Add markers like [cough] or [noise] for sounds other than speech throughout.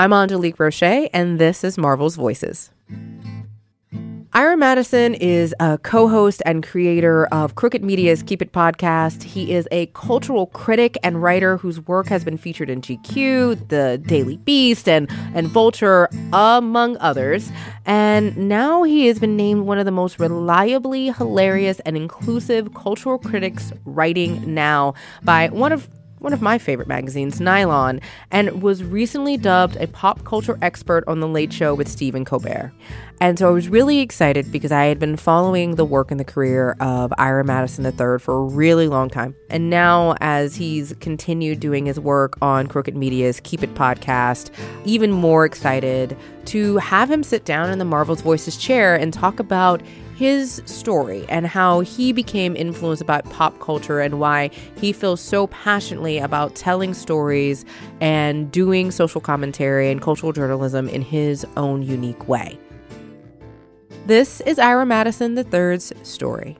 I'm Angelique Roche, and this is Marvel's Voices. Ira Madison is a co host and creator of Crooked Media's Keep It podcast. He is a cultural critic and writer whose work has been featured in GQ, The Daily Beast, and, and Vulture, among others. And now he has been named one of the most reliably hilarious and inclusive cultural critics writing now by one of one of my favorite magazines, Nylon, and was recently dubbed a pop culture expert on The Late Show with Stephen Colbert. And so I was really excited because I had been following the work and the career of Ira Madison III for a really long time. And now, as he's continued doing his work on Crooked Media's Keep It podcast, even more excited to have him sit down in the Marvel's Voices chair and talk about his story and how he became influenced by pop culture and why he feels so passionately about telling stories and doing social commentary and cultural journalism in his own unique way. This is Ira Madison III's story.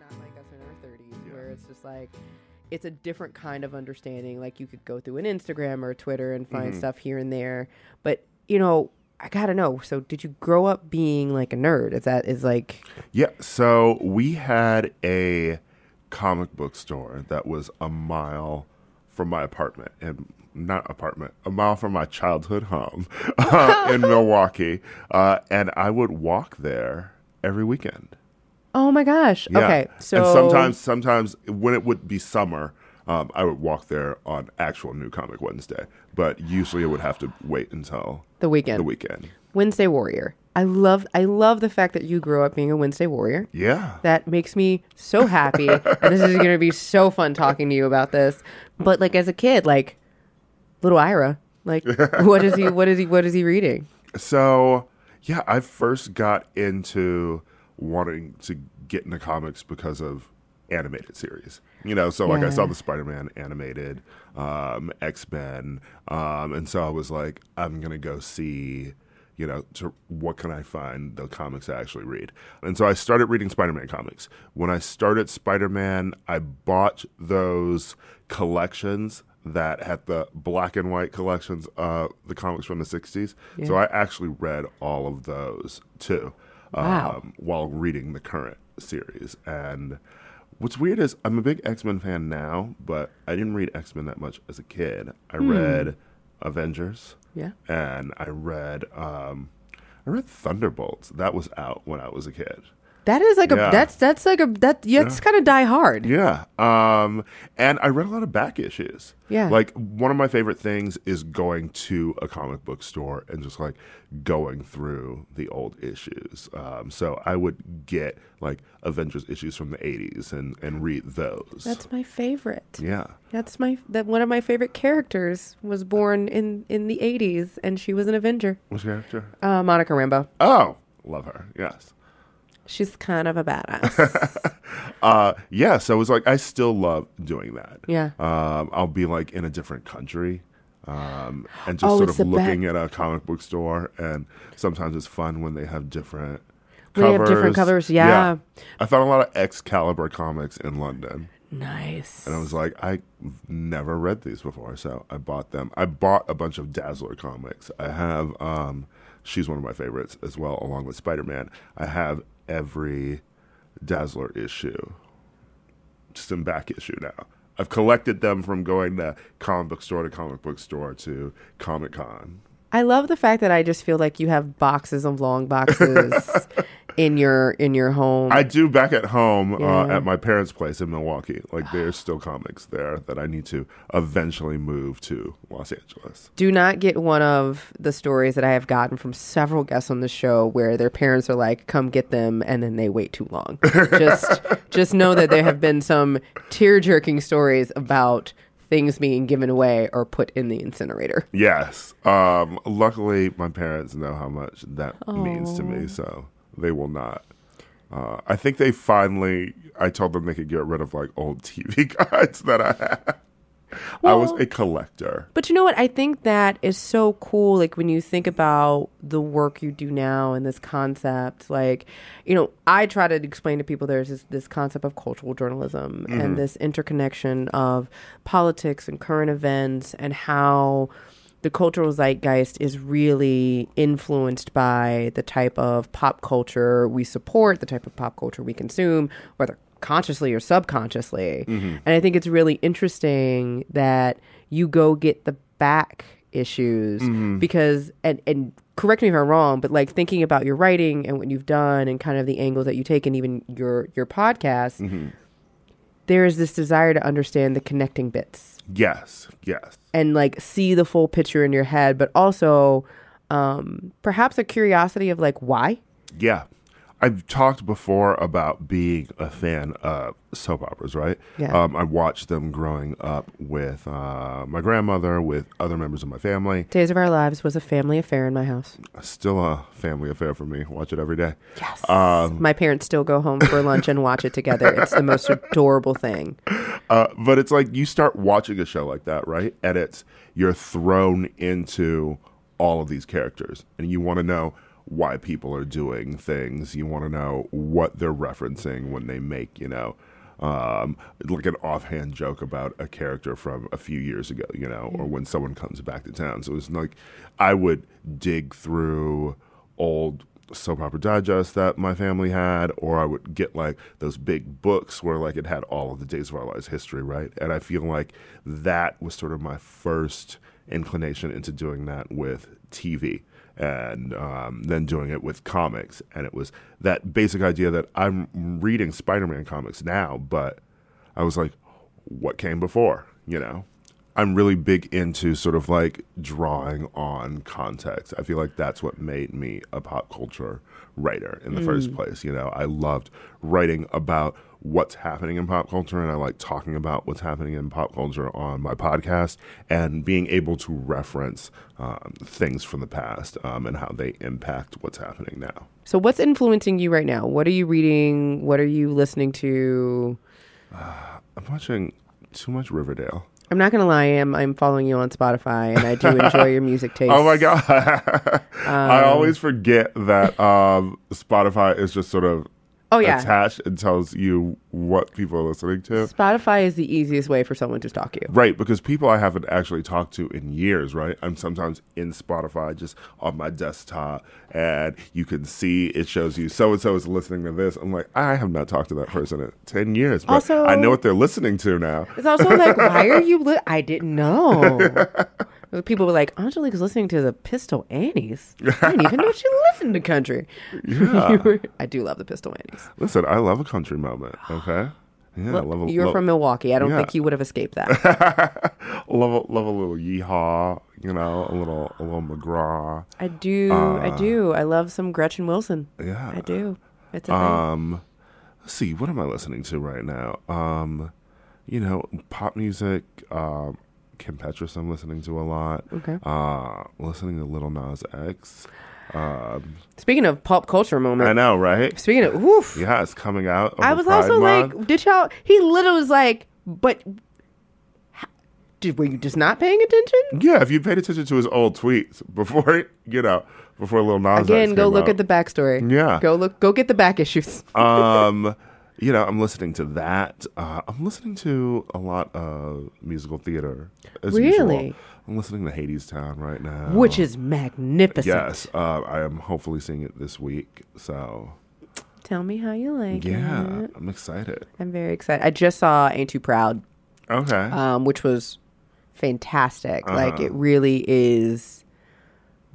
Not like us in our 30s, where it's just like, it's a different kind of understanding. Like you could go through an Instagram or Twitter and find Mm-hmm. stuff here and there. But, you know, I gotta know. So, did you grow up being like a nerd? Is that is like Yeah, so we had a comic book store that was a mile from my apartment and not apartment, a mile from my childhood home [laughs] uh, in Milwaukee, uh, and I would walk there every weekend. Oh my gosh. Yeah. Okay. So and sometimes, sometimes when it would be summer, um, I would walk there on actual New Comic Wednesday, but usually it would have to wait until the weekend. the weekend. Wednesday Warrior. I love I love the fact that you grew up being a Wednesday Warrior. Yeah. That makes me so happy. [laughs] and this is going to be so fun talking to you about this. But like as a kid, like little Ira, like [laughs] what is he what is he what is he reading? So, yeah, I first got into wanting to get into comics because of animated series. You know, so like I saw the Spider-Man animated, um, X-Men, um, and so I was like, I'm gonna go see, you know, to what can I find the comics I actually read. And so I started reading Spider-Man comics. When I started Spider-Man, I bought those collections that had the black and white collections of the comics from the 60s. So I actually read all of those too Wow. um, while reading the current series. And what's weird is I'm a big X Men fan now, but I didn't read X Men that much as a kid. I read Avengers Yeah. and I read um, I read Thunderbolts. That was out when I was a kid. That is like Yeah. a that's that's like a that that's kind of die hard. Yeah. Um, and I read a lot of back issues. Yeah. Like one of my favorite things is going to a comic book store and just like going through the old issues. Um, so I would get like Avengers issues from the 80s and, and read those. That's my favorite. yeah. That's my that one of my favorite characters was born in in the 80s and she was an Avenger. Which character? Uh, Monica Rambeau. Oh, love her. Yes. She's kind of a badass. [laughs] Uh, yeah. So it was like, I still love doing that. Yeah. Um, I'll be like in a different country. Um, and just Oh, sort of looking at a comic book store, and sometimes it's fun when they have different When they have different covers, yeah. I found a lot of Excalibur comics in London, nice. and I was like, I've never read these before, so I bought them. I bought a bunch of Dazzler comics. I have, um, she's one of my favorites as well, along with Spider Man. I have every Dazzler issue, just in back issue now. I've collected them from going to comic book store to comic book store to Comic Con. I love the fact that I just feel like you have boxes of long boxes [laughs] in your in your home. I do back at home uh, at my parents' place in Milwaukee. Like there's still comics there that I need to eventually move to Los Angeles. Do not get one of the stories that I have gotten from several guests on the show where their parents are like, "Come get them," and then they wait too long. [laughs] just just know that there have been some tear jerking stories about things being given away or put in the incinerator. Yes. Um, luckily, my parents know how much that means to me, so they will not. Uh, I think they finally. I told them they could get rid of like old TV [laughs] guides that I had. I was a collector. But you know what? I think that is so cool. Like when you think about the work you do now and this concept, like, you know, I try to explain to people there's this, this concept of cultural journalism and mm-hmm. this interconnection of politics and current events and how the cultural zeitgeist is really influenced by the type of pop culture we support, the type of pop culture we consume, whether consciously or subconsciously. Mm-hmm. And I think it's really interesting that you go get the back issues mm-hmm. because and and correct me if I'm wrong, but like thinking about your writing and what you've done and kind of the angles that you take and even your your podcast, mm-hmm. there is this desire to understand the connecting bits Yes, yes. and like see the full picture in your head, but also um, perhaps a curiosity of like why. Yeah. I've talked before about being a fan of soap operas, right? Yeah. Um, I watched them growing up with uh, my grandmother, with other members of my family. Days of Our Lives was a family affair in my house. Still a family affair for me. Watch it every day. Yes. Um, my parents still go home for lunch and watch it together. It's the most adorable thing. [laughs] Uh, but it's like you start watching a show like that, right? And it's you're thrown into all of these characters, and you want to know why people are doing things. You want to know what they're referencing when they make, you know, um, like an offhand joke about a character from a few years ago, you know, or when someone comes back to town. So it's like I would dig through old soap opera digest that my family had, or I would get like those big books where like it had all of the Days of Our Lives history, right? And I feel like that was sort of my first inclination into doing that with TV and um, then doing it with comics. And it was that basic idea that I'm reading Spider Man comics now, but I was like, what came before, you know? I'm really big into sort of like drawing on context. I feel like that's what made me a pop culture writer in the first place. You know, I loved writing about what's happening in pop culture and I like talking about what's happening in pop culture on my podcast and being able to reference um, things from the past um, and how they impact what's happening now. So, what's influencing you right now? What are you reading? What are you listening to? I'm watching too much Riverdale. I'm not gonna lie, I'm I'm following you on Spotify, and I do enjoy your music [laughs] taste. Oh my god! [laughs] I Um, always forget that um, Spotify is just sort of Oh yeah, attached and tells you what people are listening to. Spotify is the easiest way for someone to stalk you. Right, because people I haven't actually talked to in years, right? I'm sometimes in Spotify just on my desktop and you can see it shows you so and so is listening to this. I'm like, I have not talked to that person in 10 years, but Also- I know what they're listening to now. It's also like, why are you? Li- I didn't know. [laughs] People were like, Angelique's listening to the Pistol Annies. I didn't even know she [laughs] listened to country. Yeah. [laughs] Were- I do love the Pistol Annies. Listen, I love a country moment, okay? Yeah, Look, love a, you're love, from Milwaukee. I don't yeah. think you would have escaped that. [laughs] love a, love a little yeehaw, you know, a little a little McGraw. I do. I do. I love some Gretchen Wilson. Yeah. I do. It's a thing. Um, let's see, what am I listening to right now? Um, you know, pop music. Um, Kim Petras, I'm listening to a lot. Okay. Uh, listening to Lil Nas X. Um, Speaking of pop culture moment. I know, right? Speaking of, oof. Yeah, it's coming out. I was Pride also Month. like, did y'all? He literally was like, but did were you just not paying attention? yeah, if you paid attention to his old tweets before, [laughs] you know, before Lil Nas X Again, go came look out. at the backstory. Yeah. Go look. Go get the back issues. um, [laughs] you know, I'm listening to that. Uh, I'm listening to a lot of musical theater. As Really? Usual. I'm listening to Hadestown right now. which is magnificent. yes, uh, I am hopefully seeing it this week. So Tell me how you like it. yeah, it. I'm excited. I'm very excited. I just saw Ain't Too Proud, Okay. um, which was fantastic. Like Uh-huh. it really is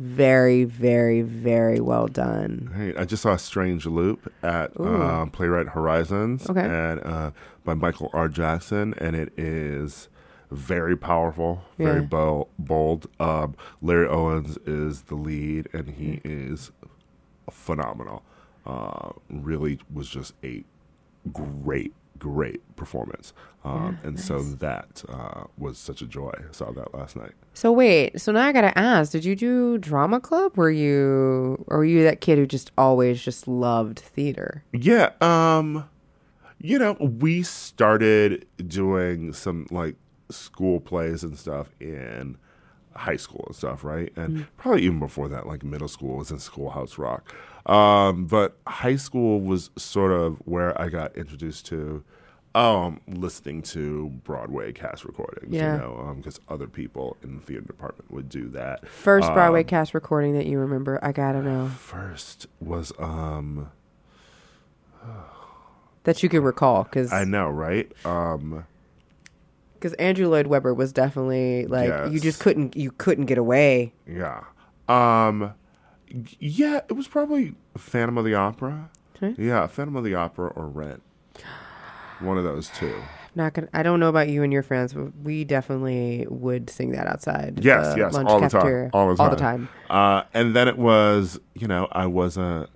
very, very, very well done. Hey, I just saw a Strange Loop at uh, Playwright Horizons Okay. and uh, by Michael R. Jackson, and it is very powerful, very Yeah. bo- bold. Um, Larry Owens is the lead, and he is phenomenal. Uh, really was just a great, great performance, um, and so that uh, was such a joy. I saw that last night. So wait, so now I gotta ask: Did you do drama club? Were you, or were you that kid who just always just loved theater? Yeah, um you know, we started doing some like school plays and stuff in high school and stuff, right? And probably even before that, like middle school was in Schoolhouse Rock. Um, but high school was sort of where I got introduced to um, listening to Broadway cast recordings, Yeah. you know, because other people in the theater department would do that. First Um, Broadway cast recording that you remember? I gotta know First was um that you could recall because I know, right? Um because Andrew Lloyd Webber was definitely like you just couldn't you couldn't get away. yeah. Um yeah, it was probably Phantom of the Opera. Okay. Yeah, Phantom of the Opera or Rent. One of those two. Not gonna. I don't know about you and your friends, but we definitely would sing that outside. Yes, yes, lunch all the time. All the time. All the time. Uh, and then it was, you know, I wasn't.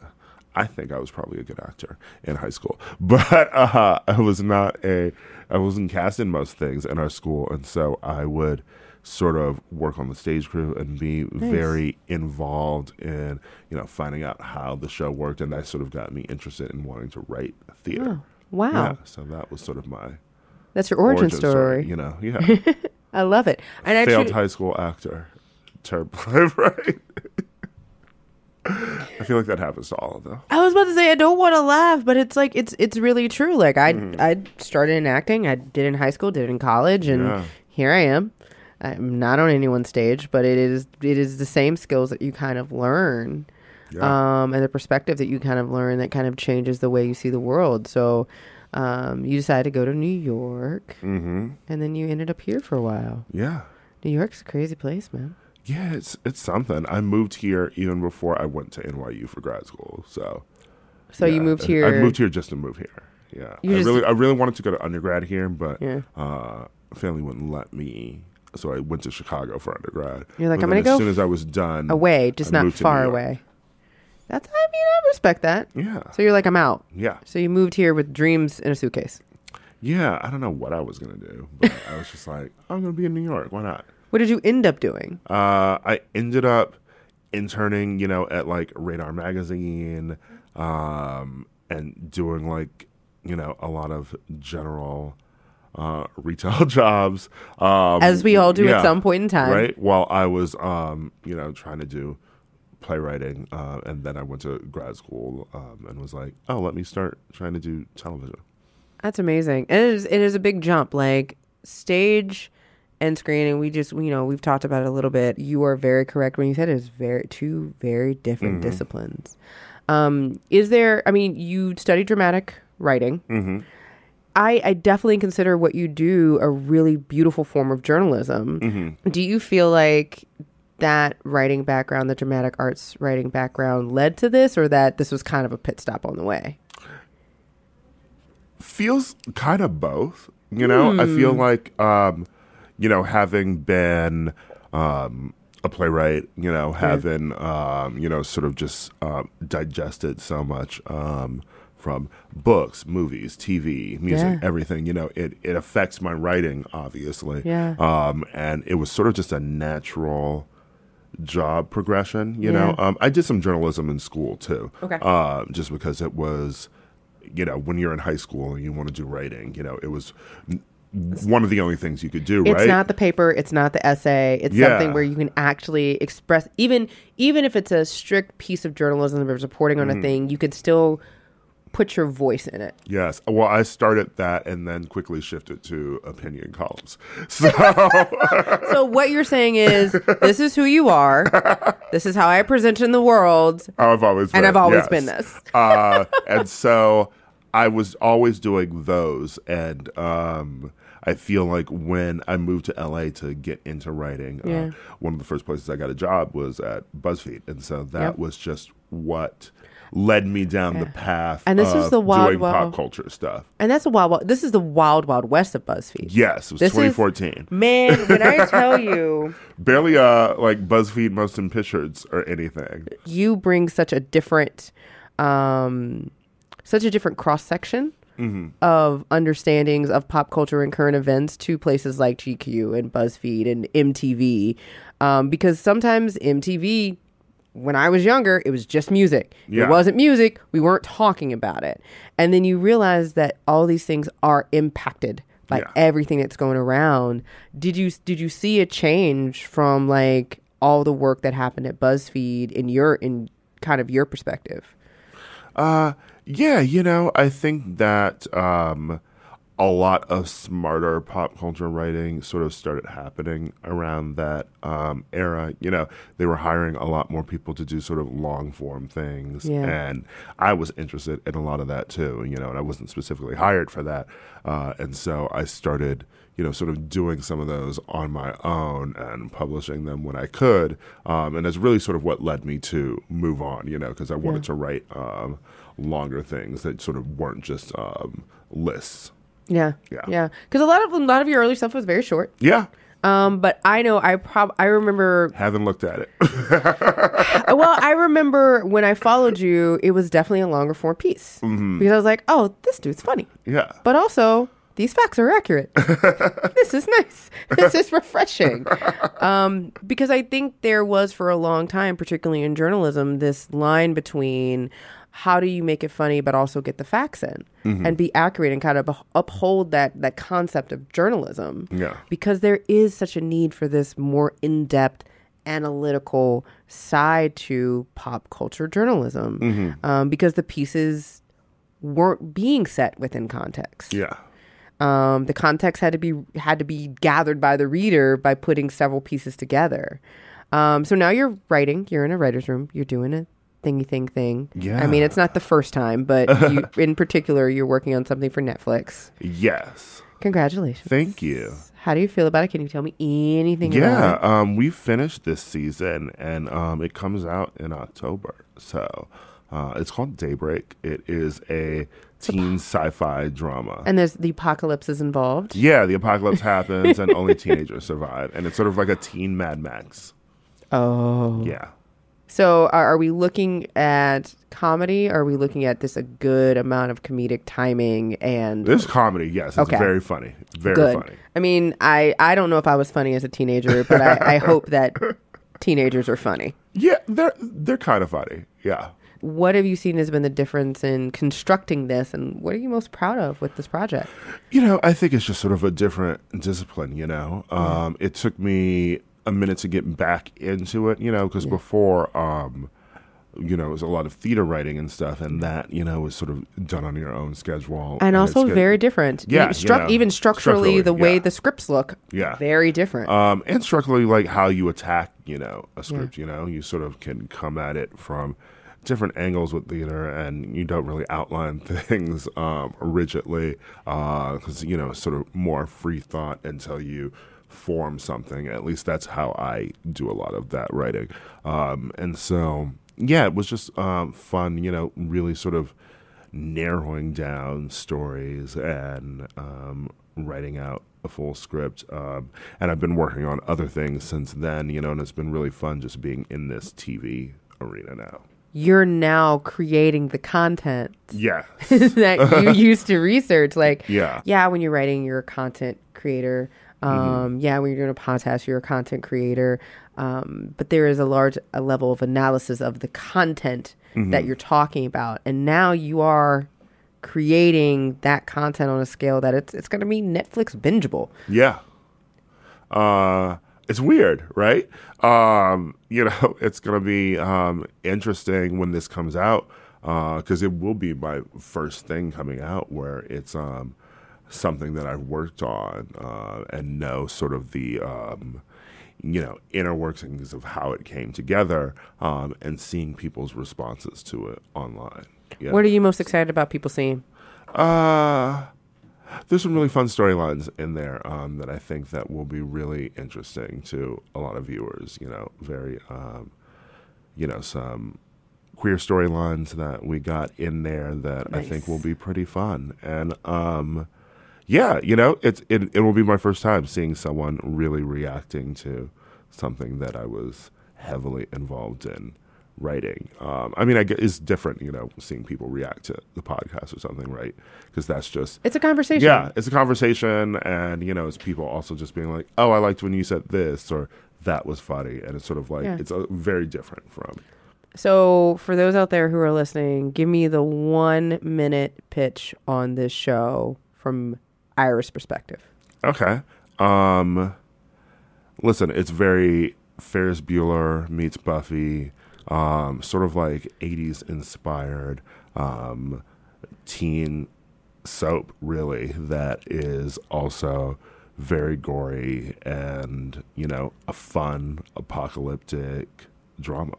I think I was probably a good actor in high school, [laughs] but uh, I was not a. I wasn't cast in most things in our school, and so I would sort of work on the stage crew and be very involved in, you know, finding out how the show worked, and that sort of got me interested in wanting to write theater. Oh, wow, Yeah, so that was sort of my that's your origin, story. You know, yeah. [laughs] I love it. And failed treat- high school actor. Terrible, [laughs] right? I feel like that happens to all of them. I was about to say I don't want to laugh, but it's like it's it's really true. Like I Mm-hmm. I started in acting. I did it in high school, did it in college, and Yeah. here I am. I'm not on anyone's stage, but it is it is the same skills that you kind of learn, Yeah. um, and the perspective that you kind of learn that kind of changes the way you see the world. So, um, you decided to go to New York, Mm-hmm. and then you ended up here for a while. Yeah. New York's a crazy place, man. Yeah, it's it's something. I moved here even before I went to NYU for grad school. So So you moved here. I moved here just to move here. Yeah. You I really I really wanted to go to undergrad here, but Yeah. uh family wouldn't let me. So I went to Chicago for undergrad. You're like, But I'm gonna as go As soon as I was done away, just I not far away. That's I mean I respect that. Yeah. So you're like I'm out. Yeah. So you moved here with dreams in a suitcase. Yeah. I don't know what I was gonna do, but I was just like, I'm gonna be in New York. Why not? What did you end up doing? Uh, I ended up interning, you know, at like Radar Magazine, um, and doing like, you know, a lot of general uh, [laughs] retail jobs. Um, As we all do yeah, at some point in time. right? While I was, um, you know, trying to do playwriting, uh, and then I went to grad school um, and was like, oh, let me start trying to do television. That's amazing. It is it is a big jump. Like stage and screening, we just you know, we've talked about it a little bit. You are very correct when you said it's very two very different Mm-hmm. disciplines. Um, is there I mean, you study dramatic writing. Mm-hmm. I, I definitely consider what you do a really beautiful form of journalism. Mm-hmm. Do you feel like that writing background, the dramatic arts writing background, led to this, or that this was kind of a pit stop on the way? feels kind of both. You know, I feel Hmm. like, um, you know, having been um, a playwright, you know, having, um, you know, sort of just um, digested so much um, from books, movies, TV, music, Yeah. everything. You know, it it affects my writing, obviously. Yeah. Um, and it was sort of just a natural job progression. You know, um, I did some journalism in school too. Okay. Uh, just because it was, you know, when you're in high school and you want to do writing, you know, it was n- one of the only things you could do, It's not the paper, it's not the essay. It's Yeah. something where you can actually express even even if it's a strict piece of journalism that is reporting Mm-hmm. on a thing, you could still put your voice in it. Yes. Well, I started that and then quickly shifted to opinion columns. [laughs] So, [laughs] So what you're saying is this is who you are. This is how I present in the world. I've always been, And I've always yes. been this. uh, and so I was always doing those, and um, I feel like when I moved to LA to get into writing, Yeah. uh, one of the first places I got a job was at BuzzFeed, and so that Yep. was just what led me down the path. And this is the wild, wild- pop culture stuff. And that's a wild, wild this is the wild wild west of BuzzFeed. Yes, it was This is- 2014. Man, when I [laughs] tell you Barely uh like BuzzFeed Motion Pictures or anything. you bring such a different um such a different cross section of understandings of pop culture and current events to places like GQ and BuzzFeed and MTV um, because sometimes MTV when I was younger it was just music Yeah. it wasn't music we weren't talking about it and then you realize that all these things are impacted by Yeah. everything that's going around. Did you did you see a change from like all the work that happened at BuzzFeed in your in kind of your perspective? Uh, yeah, you know, I think that um, a lot of smarter pop culture writing sort of started happening around that um, era. You know, they were hiring a lot more people to do sort of long form things. Yeah. And I was interested in a lot of that too, you know, and I wasn't specifically hired for that. Uh, and so I started, you know, sort of doing some of those on my own and publishing them when I could. Um, and that's really sort of what led me to move on, you know, because I wanted to write um, longer things that sort of weren't just um, lists. Yeah, Yeah. yeah. Because a lot of a lot of your early stuff was very short. Yeah. Um, but I know I prob I remember Haven't looked at it. [laughs] well, I remember when I followed you, it was definitely a longer form piece because I was like, "Oh, this dude's funny," yeah. but also these facts are accurate. [laughs] this is nice. This is refreshing. Um, because I think there was for a long time, particularly in journalism, this line between how do you make it funny but also get the facts in and be accurate and kind of uphold that that concept of journalism? Yeah. because there is such a need for this more in-depth analytical side to pop culture journalism um, because the pieces weren't being set within context. Yeah. um, the context had to be had to be gathered by the reader by putting several pieces together. Um, so now you're writing you're in a writer's room you're doing a thingy thing thing Yeah. i mean it's not the first time but [laughs] you, in particular you're working on something for netflix Yes. congratulations Thank you. how do you feel about it can you tell me anything Yeah, about it um, we finished this season, and um, it comes out in October. So uh, it's called Daybreak. It is a teen sci-fi drama. and there's the apocalypse is involved yeah, the apocalypse [laughs] happens, and only teenagers survive, and it's sort of like a teen Mad Max. oh Yeah. So are, are we looking at comedy? Or are we looking at this a good amount of comedic timing and This comedy, yes, it's Okay. very funny, very good? funny. I mean, I I don't know if I was funny as a teenager, but I, I hope [laughs] that teenagers are funny. Yeah, they're they're kind of funny. Yeah. What have you seen has been the difference in constructing this, and what are you most proud of with this project? You know, I think it's just sort of a different discipline, you know. Um, it took me a minute to get back into it, you know, because before, um, you know, it was a lot of theater writing and stuff, and that, you know, was sort of done on your own schedule. And it's also very different. Yeah, even, struc- you know, even structurally, structurally, the way yeah. the scripts look, Yeah. very different. um, and structurally, like how you attack, you know, a script. You know, you sort of can come at it from different angles with theater, and you don't really outline [laughs] things um, rigidly because you know, sort of more free thought until you form something. At least that's how I do a lot of that writing, um, and so yeah, it was just um, fun. You know, really sort of narrowing down stories and um, writing out a full script. Um, and I've been working on other things since then, you know, and it's been really fun just being in this TV arena now. You're now creating the content Yeah. [laughs] that you [laughs] used to research. Like, Yeah. yeah, when you're writing, you're a content creator. Um, Yeah, when you're doing a podcast, you're a content creator. Um, but there is a large a level of analysis of the content that you're talking about, and now you are creating that content on a scale that it's it's going to be Netflix bingeable. Yeah. Uh, it's weird, right? Um, you know, [laughs] it's going to be um, interesting when this comes out because it will be my first thing coming out where it's um, something that I've worked on uh, and know sort of the. Um, you know, inner workings of how it came together, um, and seeing people's responses to it online. Yeah. What are you most excited about people seeing? Uh, there's some really fun storylines in there um, that I think that will be really interesting to a lot of viewers. You know, very, um, you know, some queer storylines that we got in there that I think will be pretty fun. And um, yeah, you know, it's it it will be my first time seeing someone really reacting to something that I was heavily involved in writing. Um, I mean, I get it's different, you know, seeing people react to the podcast or something, right? Because that's just It's a conversation. yeah, it's a conversation, and you know, it's people also just being like, "Oh, I liked when you said this," or "That was funny," and it's sort of like Yeah. it's a, very different from. So, for those out there who are listening, give me the one minute pitch on this show from Ira's perspective. Okay. Um, listen, it's very Ferris Bueller meets Buffy, um, sort of like 80s inspired um, teen soap, really, that is also very gory and, you know, a fun apocalyptic drama.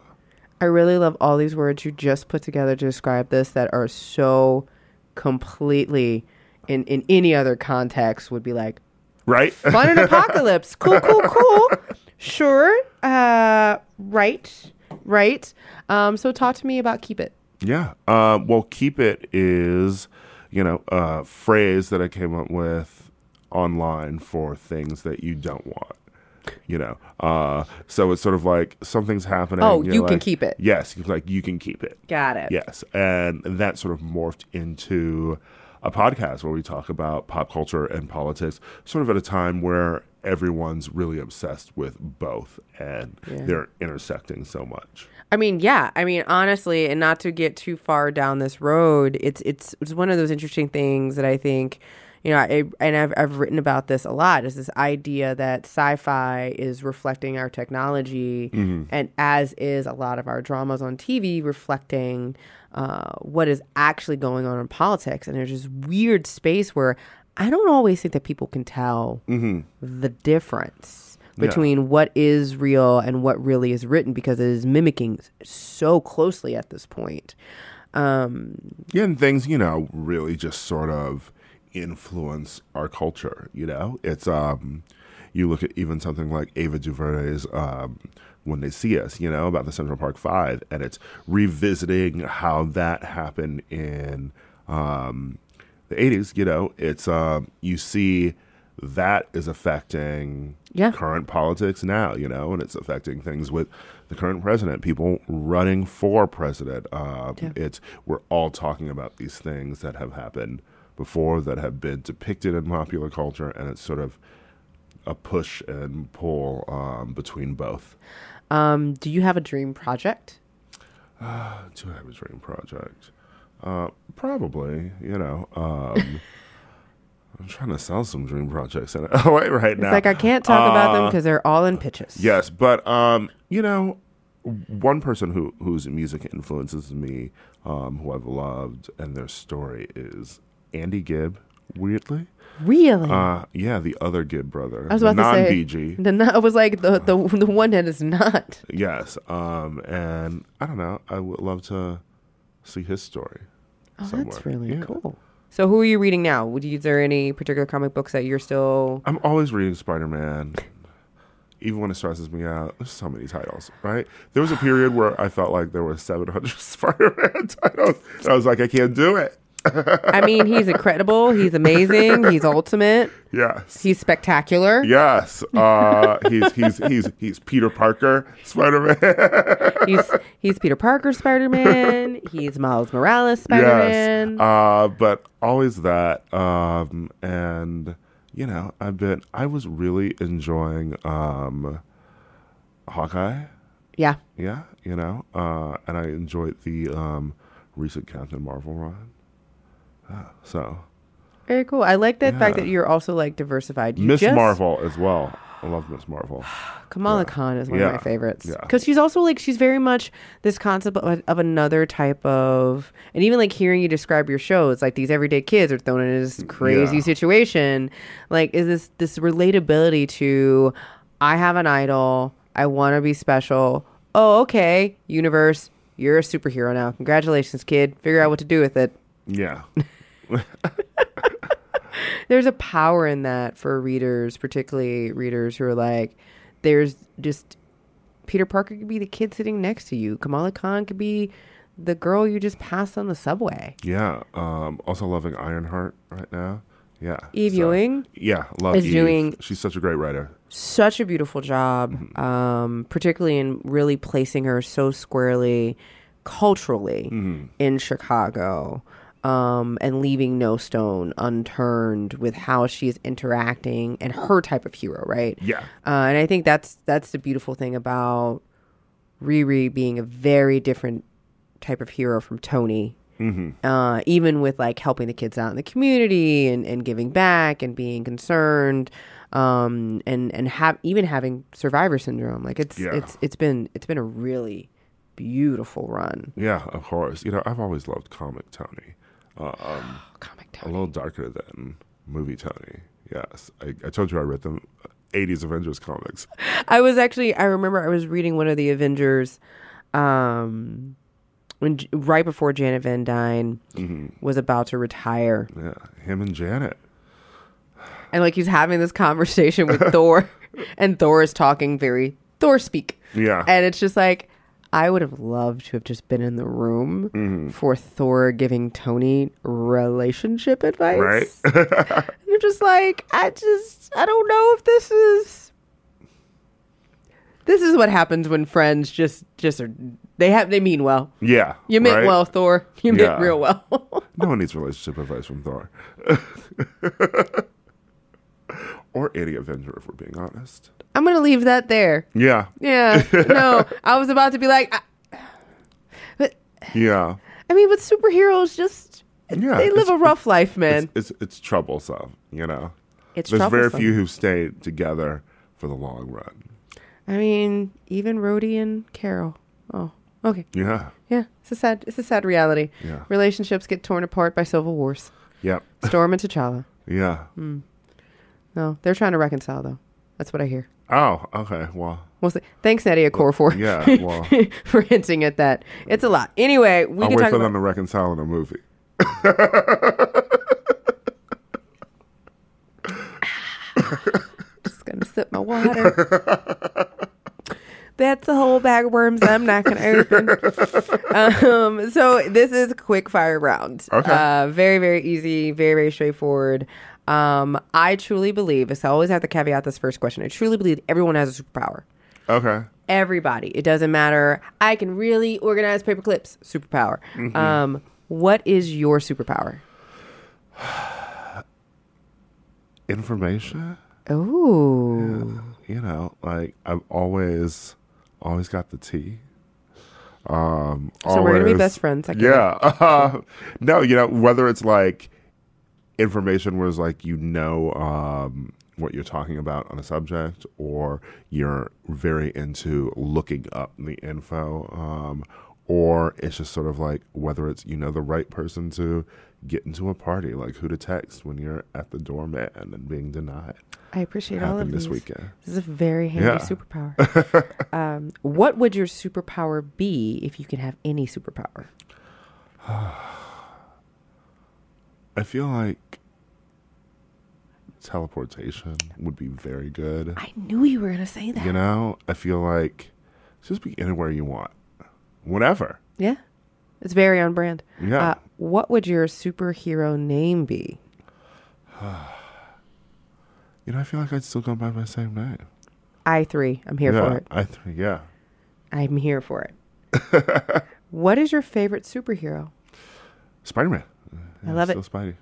I really love all these words you just put together to describe this that are so completely in, in any other context would be like Right? [laughs] fun and apocalypse. Cool, cool, cool. Sure. Uh, right. Right. Um, so talk to me about keep it. Yeah. Uh, well, keep it is, you know, a phrase that I came up with online for things that you don't want. You know, uh, so it's sort of like something's happening. Oh, you can keep it. Yes, like you can keep it. Got it. Yes, and that sort of morphed into a podcast where we talk about pop culture and politics, sort of at a time where everyone's really obsessed with both, and Yeah. they're intersecting so much. I mean, yeah. I mean, honestly, and not to get too far down this road, it's it's it's one of those interesting things that I think, you know, I, and I've I've written about this a lot. Is this idea that sci-fi is reflecting our technology, and as is a lot of our dramas on TV reflecting uh, what is actually going on in politics. And there's this weird space where I don't always think that people can tell the difference Yeah. between what is real and what really is written because it is mimicking so closely at this point. Um, Yeah, and things, you know, really just sort of influence our culture, you know? It's um you look at even something like Ava DuVernay's um when they see us, you know, about the Central Park Five, and it's revisiting how that happened in um the eighties, you know, it's um you see that is affecting Yeah. current politics now, you know, and it's affecting things with the current president, people running for president. Um, Yeah. It's we're all talking about these things that have happened before that have been depicted in popular culture, and it's sort of a push and pull um, between both. um, do you have a dream project? [sighs] Do I have a dream project? Uh, probably, you know. Um, [laughs] I'm trying to sell some dream projects in [laughs] wait, right It's like I can't talk about them Uh, because they're all in pitches. Yes, but um, you know, one person who whose music influences me, um, who I've loved, and their story is Andy Gibb. Weirdly, Really? uh, yeah, the other Gibb brother, I was about non to say. BG. The, no- I was like the, the the one that is not. Yes, um, and I don't know. I would love to see his story. Oh, somewhere. that's really Yeah. cool. So, who are you reading now? Would you, is there any particular comic books that you're still? I'm always reading Spider Man. Even when it stresses me out, there's so many titles, right? There was a period where I felt like there were 700 [laughs] Spider Man titles. And I was like, I can't do it. I mean, he's incredible. He's amazing. He's ultimate. [laughs] Yes. He's spectacular. Yes. Uh, he's, he's, he's, he's Peter Parker, Spider Man. [laughs] He's he's Peter Parker Spider Man. He's Miles Morales Spider Man. Yes. Uh, but always that. Um, and, you know, I've been, I was really enjoying um, Hawkeye. yeah. Yeah, you know, uh, and I enjoyed the um, recent Captain Marvel run. So Very cool. I like that fact that you're also like diversified. You Miss just- Marvel as well. I love Miss Marvel. [sighs] Kamala Yeah. Khan is one of my Yeah. favorites Yeah. because she's also like she's very much this concept of, of another type of and even like hearing you describe your show, shows like these everyday kids are thrown in this mm, crazy Yeah. situation like is this this relatability to I have an idol I want to be special oh okay universe you're a superhero now congratulations kid figure out what to do with it Yeah, [laughs] [laughs] there's a power in that for readers, particularly readers who are like, there's just Peter Parker could be the kid sitting next to you. Kamala Khan could be the girl you just passed on the subway. yeah. Um, also loving Ironheart right now. Yeah, Eve so- Ewing Yeah, love is Eve. doing- She's such a great writer. such a beautiful job, Mm-hmm. um, particularly in really placing her so squarely culturally Mm-hmm. in Chicago. Um, and leaving no stone unturned with how she is interacting and her type of hero, right? Yeah, Uh, and I think that's that's the beautiful thing about Riri being a very different type of hero from Tony. uh, even with like helping the kids out in the community and, and giving back and being concerned, um, and and have even having survivor syndrome. Like it's Yeah. it's it's been it's been a really beautiful run. Yeah, of course. You know, I've always loved comic Tony. Uh, um, [sighs] Comic a little darker than movie Tony. Yes, I, I told you I read them '80s Avengers comics. [laughs] I was actually I remember I was reading one of the Avengers, um, when right before Janet Van Dyne was about to retire. Yeah, him and Janet. [sighs] and like he's having this conversation with [laughs] Thor, and Thor is talking very Thor speak, Yeah, and it's just like I would have loved to have just been in the room Mm-hmm. for Thor giving Tony relationship advice. right. [laughs] [laughs] and you're just like, I just I don't know if this is. This is what happens when friends just just are they have they mean well. yeah, You meant right? well, Thor. You Yeah. meant real well. [laughs] No one needs relationship advice from Thor. Or any Avenger, if we're being honest. I'm gonna leave that there. Yeah, Yeah. No, [laughs] I was about to be like, I, but yeah, I mean, but superheroes just yeah. they live a rough life, man. It's, it's it's troublesome, you know. It's, There's very few who stay together for the long run. I mean, even Rhodey and Carol. Oh, okay. Yeah, Yeah, it's a sad, it's a sad reality. Yeah. Relationships get torn apart by civil wars. yep, Storm and T'Challa. [laughs] yeah. Hmm. No, they're trying to reconcile though. That's what I hear. Oh, okay. Well, Mostly. Thanks, Nnedi Okorafor yeah. [laughs] Well, for hinting at that. It's a lot. Anyway, we I'll can wait talk for about. them to reconcile in a movie. just gonna sip my water. That's a whole bag of worms I'm not gonna open. um, so this is quick fire round. Okay. Uh, very very easy, very very straightforward. Um, I truly believe. So I always have to caveat this first question. I truly believe everyone has a superpower. Okay. Everybody. It doesn't matter. I can really organize paper clips. Superpower. Um, what is your superpower? [sighs] Information. Oh. You know, like I've always, always got the tea. Um, So we're gonna be best friends. I Yeah. [laughs] no, you know, whether it's like information where it's like you know um, what you're talking about on a subject, or you're very into looking up the info, um, or it's just sort of like whether it's you know the right person to get into a party, like who to text when you're at the doorman and being denied. I appreciate all of this these. weekend. This is a very handy Yeah. superpower. um, what would your superpower be if you could have any superpower? I feel like teleportation would be very good. I knew you were going to say that. You know, I feel like just be anywhere you want, whatever. Yeah. It's very on brand. Yeah. Uh, what would your superhero name be? [sighs] You know, I feel like I'd still go by my same name. I three. I'm here yeah, for it. I three. yeah. I'm here for it. [laughs] what is your favorite superhero? Spider Man. I love it. Spidey.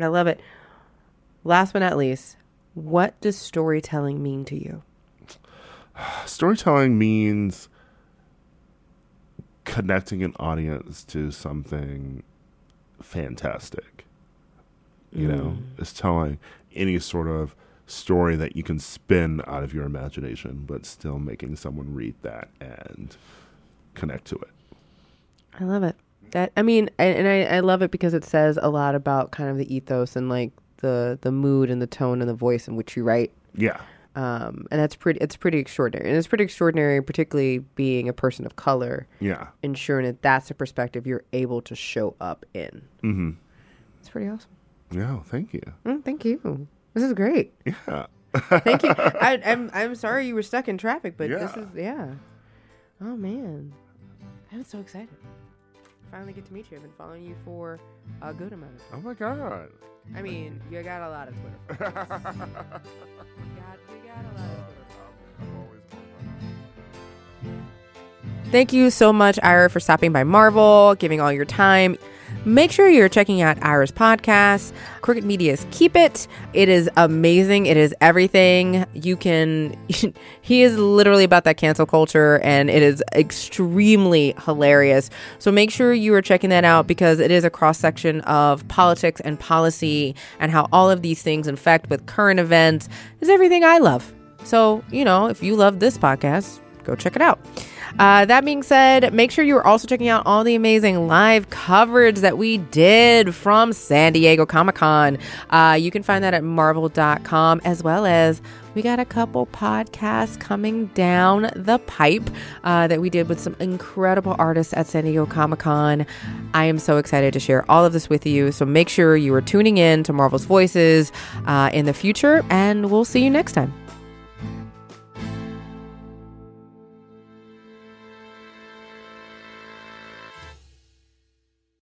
I love it. Last but not least, what does storytelling mean to you? [sighs] Storytelling means connecting an audience to something fantastic. You know, mm. it's telling any sort of story that you can spin out of your imagination, but still making someone read that and connect to it. I love it. That I mean, and, and I, I love it because it says a lot about kind of the ethos and like the the mood and the tone and the voice in which you write. Yeah. Um, and that's pretty. It's pretty extraordinary, and it's pretty extraordinary, particularly being a person of color, Yeah. ensuring that that's the perspective you're able to show up in. Mm-hmm. It's pretty awesome. Yeah. Thank you. Mm, thank you. This is great. Yeah. Thank you. [laughs] I, I'm I'm sorry you were stuck in traffic, but this is yeah. Oh man, I'm so excited. Finally get to meet you. I've been following you for a good amount of time. Oh my God. I mean, you got a lot of Twitter. followers. [laughs] you, got, you got a lot of Twitter. Thank you so much, Ira, for stopping by Marvel, giving all your time. Make sure you're checking out Ira's podcast, Crooked Media's Keep It. It is amazing. It is everything. You can, [laughs] he is literally about that cancel culture and it is extremely hilarious. So make sure you are checking that out because it is a cross section of politics and policy and how all of these things infect with current events is everything I love. So, you know, if you love this podcast, go check it out. Uh, that being said, make sure you are also checking out all the amazing live coverage that we did from San Diego Comic Con. Uh, you can find that at marvel.com as well as we got a couple podcasts coming down the pipe uh, that we did with some incredible artists at San Diego Comic Con. I am so excited to share all of this with you. So make sure you are tuning in to Marvel's Voices uh, in the future, and we'll see you next time.